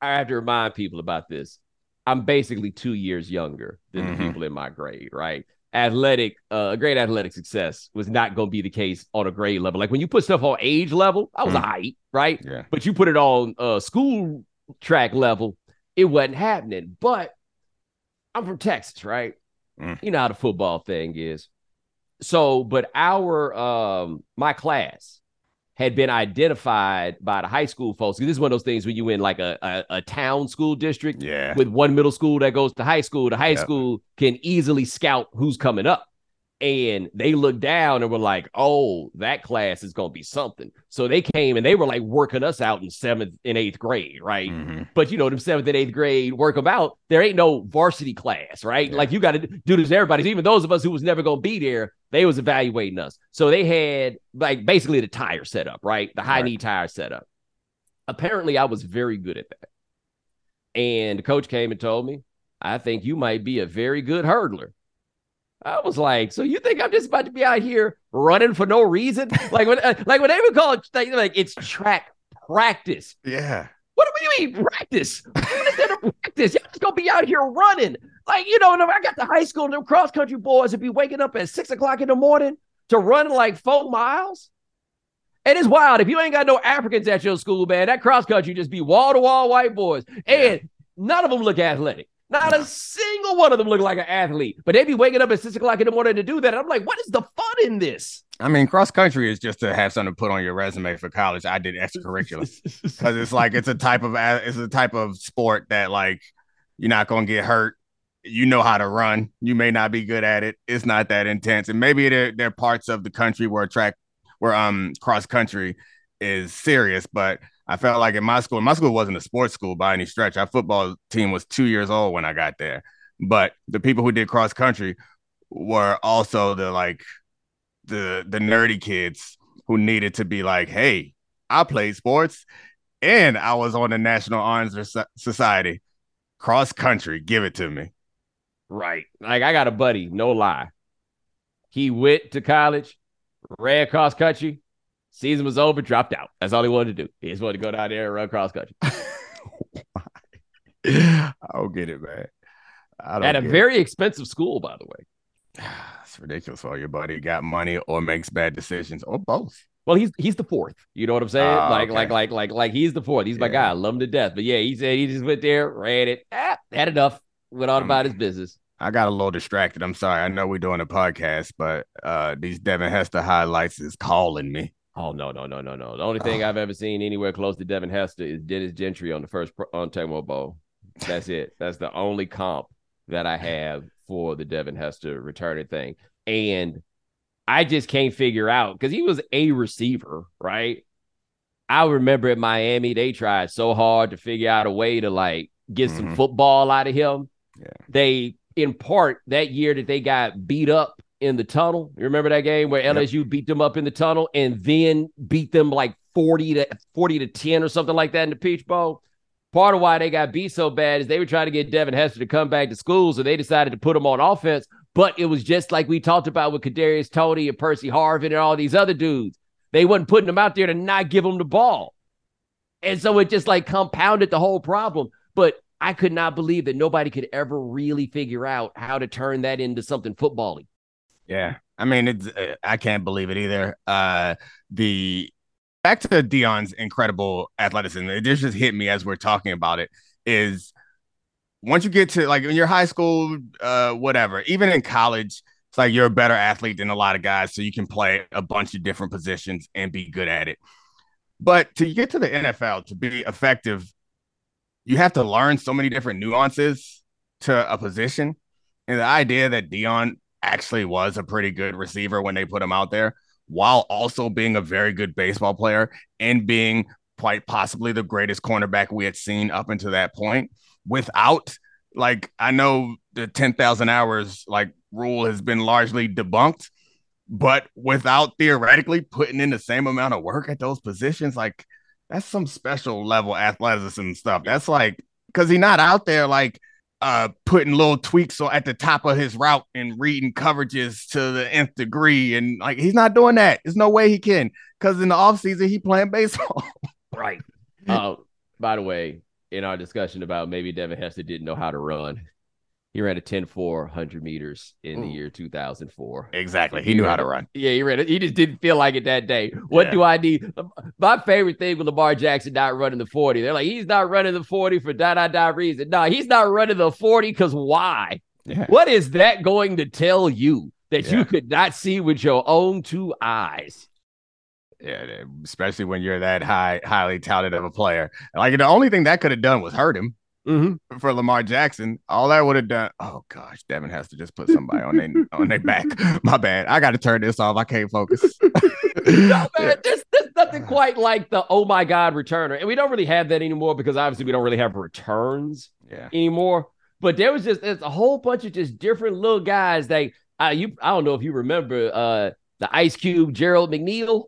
I have to remind people about this. I'm basically two years younger than mm-hmm. the people in my grade, right? Athletic, uh, great athletic success was not going to be the case on a grade level. Like when you put stuff on age level, I was mm. a height, right? Yeah. But you put it on uh, school track level, it wasn't happening. But I'm from Texas, right? Mm. You know how the football thing is. So, but our um my class had been identified by the high school folks. This is one of those things when you in like a, a, a town school district yeah. with one middle school that goes to high school. The high yep. school can easily scout who's coming up and they looked down and were like, "Oh, that class is gonna be something." So they came and they were like working us out in seventh and eighth grade, right? Mm-hmm. But you know, them seventh and eighth grade work them out. There ain't no varsity class, right? Yeah. Like you got to do this. Everybody, even those of us who was never gonna be there, they was evaluating us. So they had like basically the tire set up, right? The high right. knee tire set up. Apparently, I was very good at that. And the coach came and told me, "I think you might be a very good hurdler." I was like, so you think I'm just about to be out here running for no reason? Like when, uh, like when they would call it, like it's track practice. Yeah. What do you mean practice? Instead of practice, y'all just gonna be out here running. Like you know, I got the high school and them cross country boys would be waking up at six o'clock in the morning to run like four miles. And it's wild. If you ain't got no Africans at your school, man, that cross country just be wall to wall white boys, and yeah. none of them look athletic. Not a single one of them look like an athlete, but they be waking up at six o'clock in the morning to do that. I'm like, what is the fun in this? I mean, cross country is just to have something to put on your resume for college. I did extracurricular because it's like it's a type of it's a type of sport that like you're not gonna get hurt. You know how to run. You may not be good at it. It's not that intense, and maybe there there are parts of the country where track where um cross country is serious, but I felt like in my school, my school wasn't a sports school by any stretch. Our football team was two years old when I got there. But the people who did cross country were also the like the the nerdy kids who needed to be like, hey, I played sports and I was on the National Honor Society. Cross country, give it to me. Right. Like I got a buddy, no lie. He went to college, ran cross country, Season was over, dropped out. That's all he wanted to do. He just wanted to go down there and run cross country. I don't get it, man. At a very it. expensive school, by the way. It's ridiculous. for your buddy got money or makes bad decisions or both. Well, he's he's the fourth. You know what I'm saying? Uh, like, okay. like, like, like, like he's the fourth. He's my guy. I love him to death. But yeah, he said he just went there, ran it, ah, had enough, went on um, about his business. I got a little distracted. I'm sorry. I know we're doing a podcast, but uh these Devin Hester highlights is calling me. Oh no, no, no, no, no. The only thing oh. I've ever seen anywhere close to Devin Hester is Dennis Gentry on the first on Tecmo Bowl. That's it. That's the only comp that I have for the Devin Hester returning thing. And I just can't figure out because he was a receiver, right? I remember at Miami, they tried so hard to figure out a way to like get mm-hmm. some football out of him. Yeah. They, in part, that year that they got beat up in the tunnel. You remember that game where LSU yep. beat them up in the tunnel and then beat them like 40 to 40 to 10 or something like that in the Peach Bowl? Part of why they got beat so bad is they were trying to get Devin Hester to come back to school, so they decided to put him on offense. But it was just like we talked about with Kadarius Toney and Percy Harvin and all these other dudes. They wasn't putting them out there to not give them the ball, and so it just like compounded the whole problem. But I could not believe that nobody could ever really figure out how to turn that into something footbally. Yeah. I mean, it's uh, I can't believe it either. Uh the back to Deion's incredible athleticism, it just hit me as we're talking about it. Is once you get to like in your high school, uh, whatever, even in college, it's like you're a better athlete than a lot of guys, so you can play a bunch of different positions and be good at it. But to get to the NFL to be effective, you have to learn so many different nuances to a position. And the idea that Deion actually was a pretty good receiver when they put him out there, while also being a very good baseball player and being quite possibly the greatest cornerback we had seen up until that point without like I know the 10,000 hours like rule has been largely debunked, but without theoretically putting in the same amount of work at those positions, like that's some special level athleticism stuff. That's like because he's not out there like uh putting little tweaks at the top of his route and reading coverages to the nth degree. And like he's not doing that. There's no way he can because in the offseason he playing baseball. Right. Uh by the way in our discussion about maybe devin hester didn't know how to run he ran a 10 4 100 meters in Ooh. the year 2004. Exactly. He, he knew how to run. Yeah, he ran it. He just didn't feel like it that day. What yeah. do I need? Uh, my favorite thing with Lamar Jackson not running the 40. They're like, he's not running the 40 for da da da reason. No, he's not running the 40 because why? Yeah. What is that going to tell you that yeah. you could not see with your own two eyes? Yeah, uh, especially when you're that high, highly touted of a player. Like the only thing that could have done was hurt him. Mm-hmm. For Lamar Jackson, all that would have done. Oh gosh, Devin Hester just put somebody on their on their back. My bad. I got to turn this off. I can't focus. no, man, there's, there's nothing quite like the oh my god returner, and we don't really have that anymore because obviously we don't really have returns yeah. anymore. But there was just there's a whole bunch of just different little guys that uh, you I don't know if you remember uh the Ice Cube Gerald McNeil.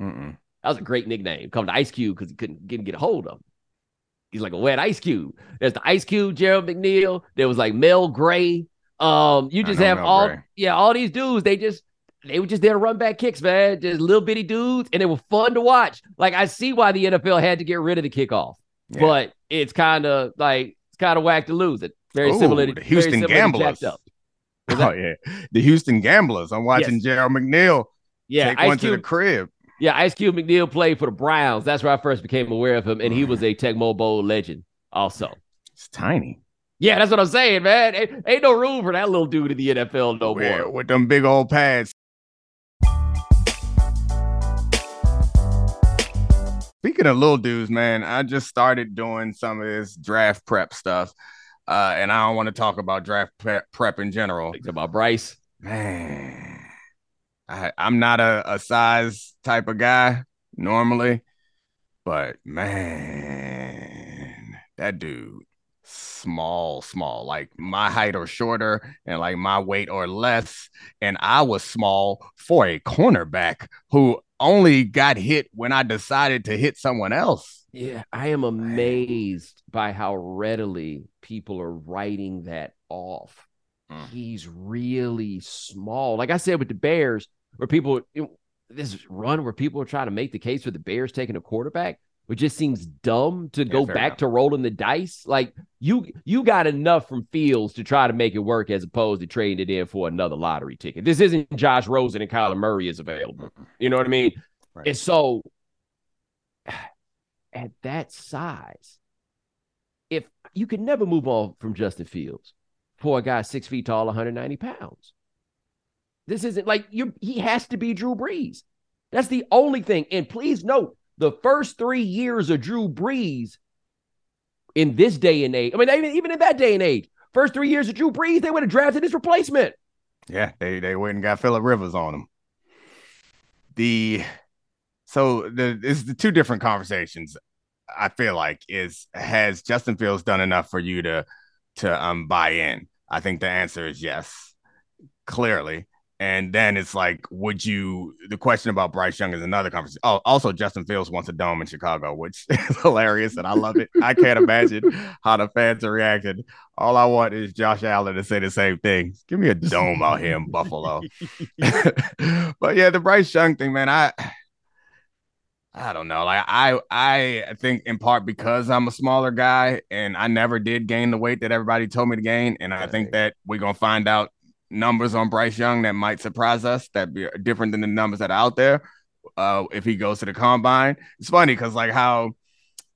Mm-mm. That was a great nickname. Called the Ice Cube because he couldn't, couldn't get a hold of him. He's like a wet ice cube. There's the Ice Cube, Gerald McNeil. There was like Mel Gray. Um, you just have Mel all Gray. yeah, all these dudes. They just they were just there to run back kicks, man. Just little bitty dudes, and they were fun to watch. Like I see why the NFL had to get rid of the kickoff, yeah. but it's kind of like it's kind of whack to lose it. Very Ooh, similar to the Houston Gamblers. Oh yeah, the Houston Gamblers. I'm watching yes. Gerald McNeil. Yeah, take Ice one Cube, to the crib. Yeah, Ice Cube McNeil played for the Browns. That's where I first became aware of him, and he was a Tecmo Bowl legend also. It's tiny. Yeah, that's what I'm saying, man. Ain't, ain't no room for that little dude in the NFL no more. With them big old pads. Speaking of little dudes, man, I just started doing some of this draft prep stuff. Uh, and I don't want to talk about draft prep, prep in general. Think about Bryce. Man I, I'm not a, a size type of guy normally, but man, that dude small, small, like my height or shorter, and like my weight or less. And I was small for a cornerback who only got hit when I decided to hit someone else. Yeah, I am amazed by how readily people are writing that off. Mm. He's really small. Like I said with the Bears, where people this run where people are trying to make the case for the Bears taking a quarterback, which just seems dumb to yeah, go back enough. to rolling the dice. Like you you got enough from Fields to try to make it work as opposed to trading it in for another lottery ticket. This isn't Josh Rosen and Kyler Murray is available. You know what I mean? Right. And so at that size, if you could never move on from Justin Fields for a guy six feet tall, 190 pounds. This isn't like you he has to be Drew Brees. That's the only thing. And please note the first three years of Drew Brees in this day and age. I mean, even, even in that day and age, first three years of Drew Brees, they would have drafted his replacement. Yeah, they they went and got Philip Rivers on him. The so the it's the two different conversations. I feel like is has Justin Fields done enough for you to to um buy in? I think the answer is yes, clearly. And then it's like, would you? The question about Bryce Young is another conversation. Oh, also, Justin Fields wants a dome in Chicago, which is hilarious, and I love it. I can't imagine how the fans are reacting. All I want is Josh Allen to say the same thing. Give me a dome out here in Buffalo. but yeah, the Bryce Young thing, man. I I don't know. Like I I think in part because I'm a smaller guy and I never did gain the weight that everybody told me to gain. And I think that we're gonna find out numbers on Bryce Young that might surprise us that be different than the numbers that are out there. Uh, if he goes to the combine, it's funny because like how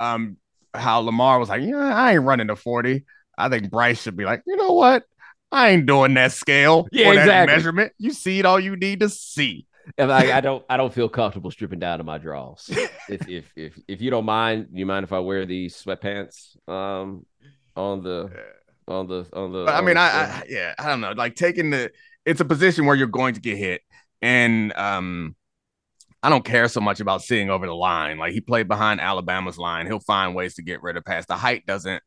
um how Lamar was like, yeah, I ain't running the 40. I think Bryce should be like, you know what? I ain't doing that scale Yeah, or that measurement. You see it all you need to see. If I, I don't I don't feel comfortable stripping down to my draws. if if if if you don't mind, you mind if I wear these sweatpants um on the on the on the But I mean, the- I, I yeah, I don't know. Like taking the it's a position where you're going to get hit. And um I don't care so much about seeing over the line. Like he played behind Alabama's line. He'll find ways to get rid of pass. The height doesn't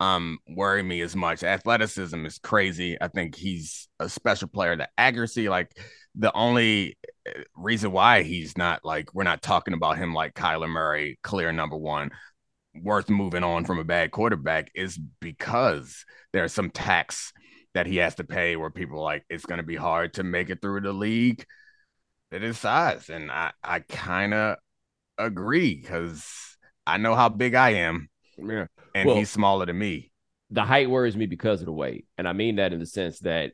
um worry me as much. Athleticism is crazy. I think he's a special player. The accuracy, like the only uh, reason why he's not like we're not talking about him like Kyler Murray, clear number one, worth moving on from a bad quarterback is because there's some tax that he has to pay where people are like it's going to be hard to make it through the league at his size and i i kind of agree because i know how big i am Yeah. and Well- he's smaller than me the height worries me because of the weight. And I mean that in the sense that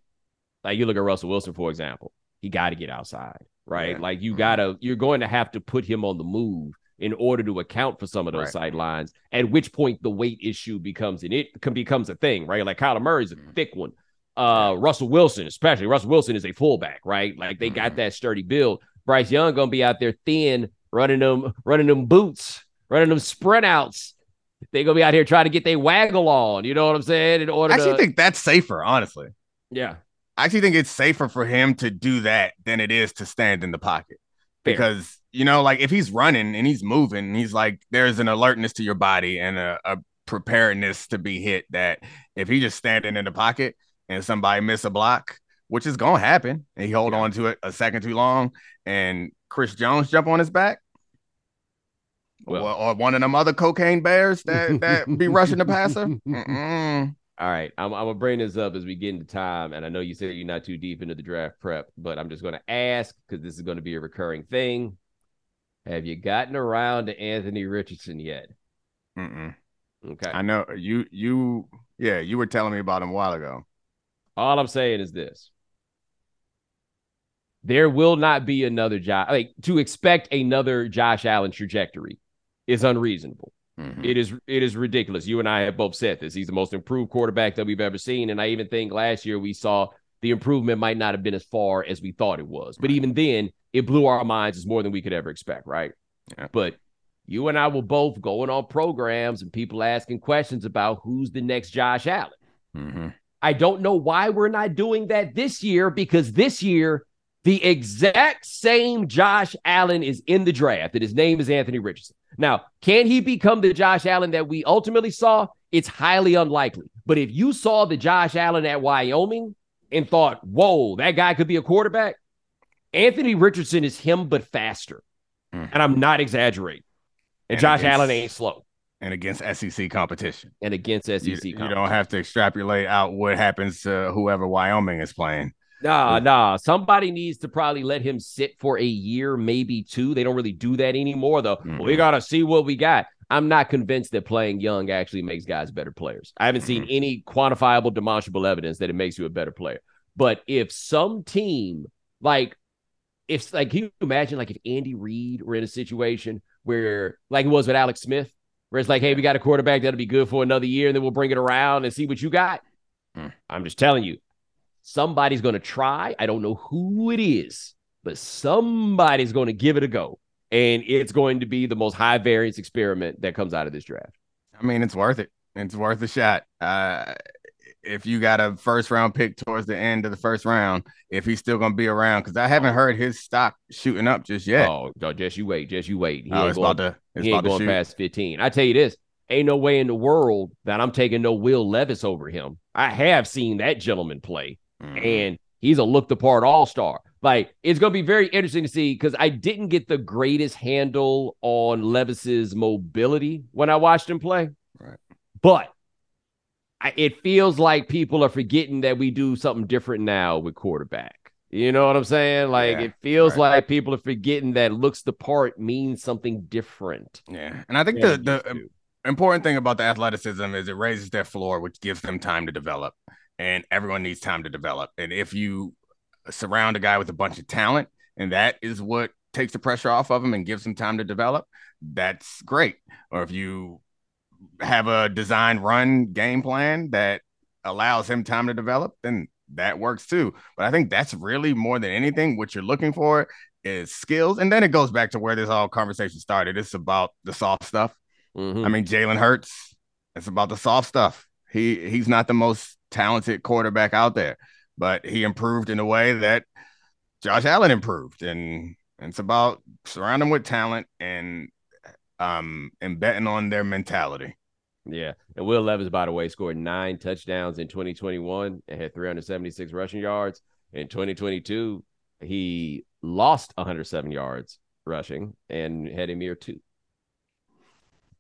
like you look at Russell Wilson, for example, he got to get outside, right? Yeah. Like you Mhm. gotta, you're going to have to put him on the move in order to account for some of those Right. sidelines. At which point the weight issue becomes an it can becomes a thing, right? Like Kyler Murray's a Mhm. thick one. Uh Russell Wilson, especially Russell Wilson is a fullback, right? Like they got Mhm. that sturdy build. Bryce Young gonna be out there thin, running them, running them boots, running them sprint outs. They gonna be out here trying to get their waggle on. You know what I'm saying? In order, i actually to, think that's safer honestly yeah, i actually think it's safer for him to do that than it is to stand in the pocket Fair. because you know like if he's running and he's moving he's like there's an alertness to your body and a, a preparedness to be hit that if he just standing in the pocket and somebody miss a block which is gonna happen and he hold Yeah. on to it a second too long and chris jones jump on his back Well- or, or one of them other cocaine bears that that be rushing the passer Mm-mm. All right, I'm, I'm gonna bring this up as we get into time, and I know you said you're not too deep into the draft prep, but I'm just gonna ask because this is gonna be a recurring thing. Have you gotten around to Anthony Richardson yet? Mm-mm. Okay. i know you you yeah you were telling me about him a while ago All I'm saying is this. There will not be another Josh. Like to expect another Josh Allen trajectory is unreasonable. Mhm. It is it is ridiculous. You and I have both said this. He's the most improved quarterback that we've ever seen. And I even think last year we saw the improvement might not have been as far as we thought it was. But even then, it blew our minds as more than we could ever expect, right? Yeah. But you and I were both going on programs and people asking questions about who's the next Josh Allen. Mhm. I don't know why we're not doing that this year because this year the exact same Josh Allen is in the draft, and his name is Anthony Richardson. Now, can he become the Josh Allen that we ultimately saw? It's highly unlikely. But if you saw the Josh Allen at Wyoming and thought, whoa, that guy could be a quarterback, Anthony Richardson is him, but faster. Mm. And I'm not exaggerating. And, And Josh against- Allen ain't slow. and against SEC competition. And against SEC, You, you don't have to extrapolate out what happens to whoever Wyoming is playing. Nah, nah. Somebody needs to probably let him sit for a year, maybe two. They don't really do that anymore, though. Well, we got to see what we got. I'm not convinced that playing young actually makes guys better players. I haven't seen any quantifiable, demonstrable evidence that it makes you a better player. But if some team, like, if like, can you imagine, like, if Andy Reid were in a situation where, like, it was with Alex Smith, where it's like, hey, we got a quarterback that'll be good for another year, and then we'll bring it around and see what you got. Hmm. I'm just telling you, somebody's going to try. I don't know who it is, but somebody's going to give it a go. And it's going to be the most high variance experiment that comes out of this draft. I mean, it's worth it. It's worth a shot. Uh, if you got a first round pick towards the end of the first round, if he's still going to be around, because I haven't heard his stock shooting up just yet. Oh, no, just you wait. Just you wait. He Oh, ain't it's going, about to. He ain't about going past 15. I tell you this ain't no way in the world that I'm taking no Will Levis over him. I have seen that gentleman play. Mhm. and he's a look the part all star. Like it's going to be very interesting to see because I didn't get the greatest handle on Levis's mobility when I watched him play. Right. But it feels like people are forgetting that we do something different now with quarterback. You know what I'm saying? Like Yeah, it feels right. like people are forgetting that looks the part means something different. Yeah, and I think the the important thing about the athleticism is it raises their floor, which gives them time to develop. And everyone needs time to develop. And if you surround a guy with a bunch of talent, and that is what takes the pressure off of him and gives him time to develop, that's great. Or if you have a design run game plan that allows him time to develop, then that works too. But I think that's really more than anything what you're looking for is skills. And then it goes back to where this whole conversation started. It's about the soft stuff. Mhm. I mean, Jalen Hurts, it's about the soft stuff. He he's not the most talented quarterback out there, but he improved in a way that Josh Allen improved. And, and it's about surrounding with talent and um and betting on their mentality. Yeah. And Will Levis, by the way, scored nine touchdowns in 2021 and had 376 rushing yards. In 2022, he lost 107 yards rushing and had a mere two.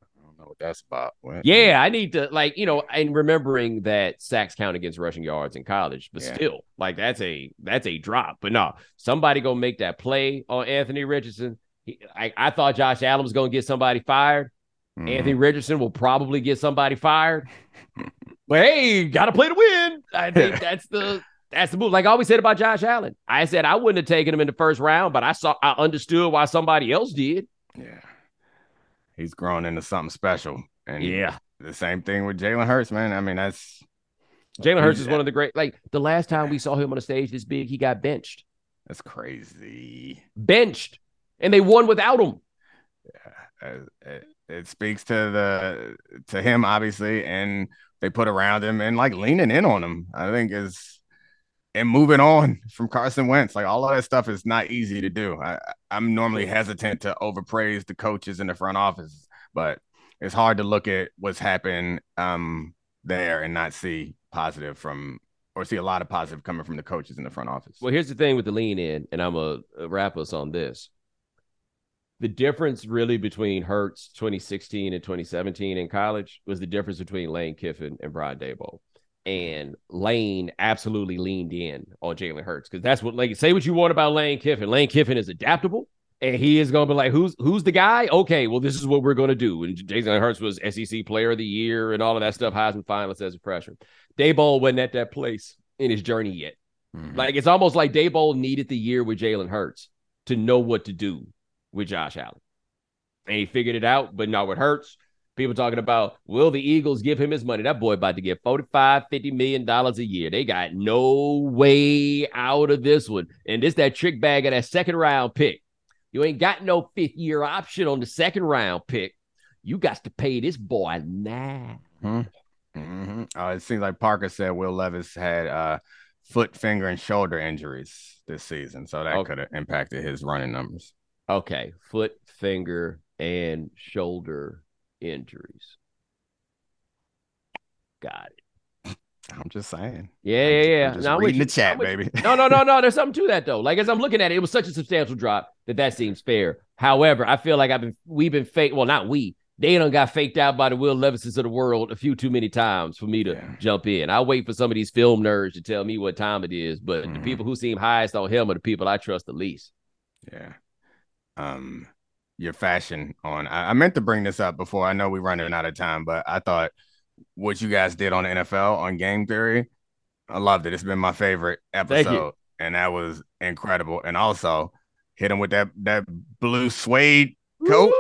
I don't know what that's about. What? Yeah, I need to like you know, and remembering that sacks count against rushing yards in college, but Yeah. still, like that's a that's a drop. But no, somebody gonna make that play on Anthony Richardson. He, I, I thought Josh Allen was gonna get somebody fired. Mhm. Anthony Richardson will probably get somebody fired. but hey, gotta play to win. I think that's the that's the move. Like I always said about Josh Allen. I said I wouldn't have taken him in the first round, but I saw I understood why somebody else did. Yeah. He's grown into something special. And Yeah. the same thing with Jalen Hurts, man. I mean, that's Jalen Hurts is one of the great like the last time we saw him on a stage this big, he got benched. that's crazy. benched and they won without him. Uh, it, it speaks to the to him obviously and they put around him and like leaning in on him i think is and moving on from carson wentz like all of that stuff is not easy to do I, i'm normally hesitant to overpraise the coaches in the front office but it's hard to look at what's happened um there and not see positive from or see a lot of positive coming from the coaches in the front office Well, here's the thing with the lean in, and I'm to wrap us on this. The difference really between Hurts 2016 and 2017 in college was the difference between Lane Kiffin and Brian Daboll. And Lane absolutely leaned in on Jalen Hurts because that's what like say what you want about Lane Kiffin. Lane Kiffin is adaptable and he is going to be like, who's who's the guy? Okay, well, this is what we're going to do. And Jalen Hurts was SEC Player of the Year and all of that stuff, Heisman finalist as a freshman. Daboll wasn't at that place in his journey yet. Mhm. Like it's almost like Daboll needed the year with Jalen Hurts to know what to do with Josh Allen. And he figured it out, but not with Hurts. People talking about will the Eagles give him his money? That boy about to get 45, 50 million dollars a year. They got no way out of this one. And this that trick bag of that second round pick. You ain't got no fifth year option on the second round pick. You got to pay this boy now. hmm Uh, it seems like Parker said Will Levis had uh, foot, finger, and shoulder injuries this season, so that Okay. could have impacted his running numbers. Okay, foot, finger, and shoulder injuries. Got it. I'm just saying. Yeah, yeah, yeah. I'm just No, reading the chat, I'm with you. baby. No, no, no, no. There's something to that though. Like as I'm looking at it, it was such a substantial drop that that seems fair. However, I feel like I've been we've been fake. Well, not we. They done got faked out by the Will Levises of the world a few too many times for me to Yeah. jump in. I wait for some of these film nerds to tell me what time it is, but the Mhm. people who seem highest on him are the people I trust the least. Yeah. Um, your fashion on. I, I meant to bring this up before. I know we're running out of time, but I thought what you guys did on the NFL on Game Theory, I loved it. It's been my favorite episode, and that was incredible. And also hit him with that that blue suede coat.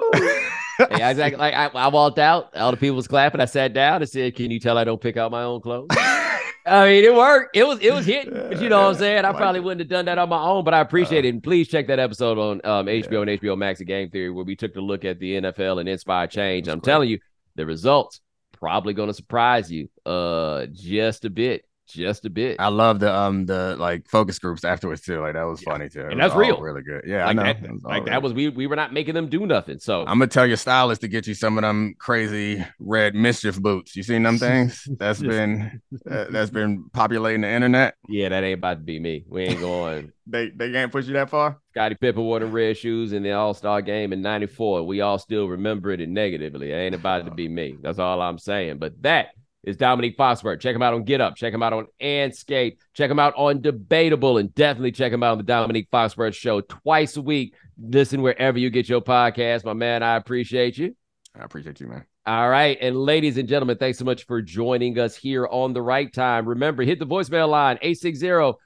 Yeah, exactly. Like I, I walked out, all the people was clapping. I sat down and said, "Can you tell I don't pick out my own clothes?" I mean, it worked. It was it was hitting, but you know what I'm saying. I probably wouldn't have done that on my own, but I appreciate Uh, it. And please check that episode on um, HBO and HBO Max at Game Theory where we took a look at the NFL and inspired change. I'm great. telling you, the results probably going to surprise you, uh, just a bit, just a bit. I love the um the like focus groups afterwards too. Like that was Yeah. funny too. And that's real. really good. Yeah, like I know. that, It was like that was we we were not making them do nothing. So I'm gonna tell your stylist to get you some of them crazy red MSCHF boots. You seen them things? That's been uh, that's been populating the internet. yeah, that ain't about to be me. We ain't going. They they can't push you that far. Scottie Pippen wore the red shoes in the All Star game in '94. We all still remember it negatively. It ain't about to be me. That's all I'm saying. But that is Domonique Foxworth. Check him out on Get Up. Check him out on Andscape. Check him out on Debatable. And definitely check him out on the Domonique Foxworth Show twice a week. Listen wherever you get your podcast. My man, I appreciate you. I appreciate you, man. All right. And ladies and gentlemen, thanks so much for joining us here on the right time. Remember, hit the voicemail line 860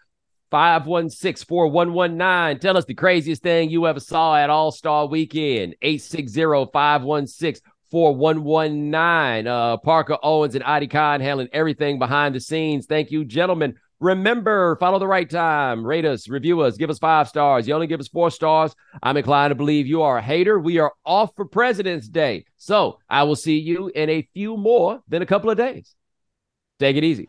516 4119. Tell us the craziest thing you ever saw at All Star Weekend. 860 516 4119. Uh, Parker Owens and Adi Khan handling everything behind the scenes. Thank you, gentlemen. Remember, follow the right time. Rate us, review us, give us five stars. You only give us four stars. I'm inclined to believe you are a hater. We are off for President's Day. So I will see you in a few more than a couple of days. Take it easy.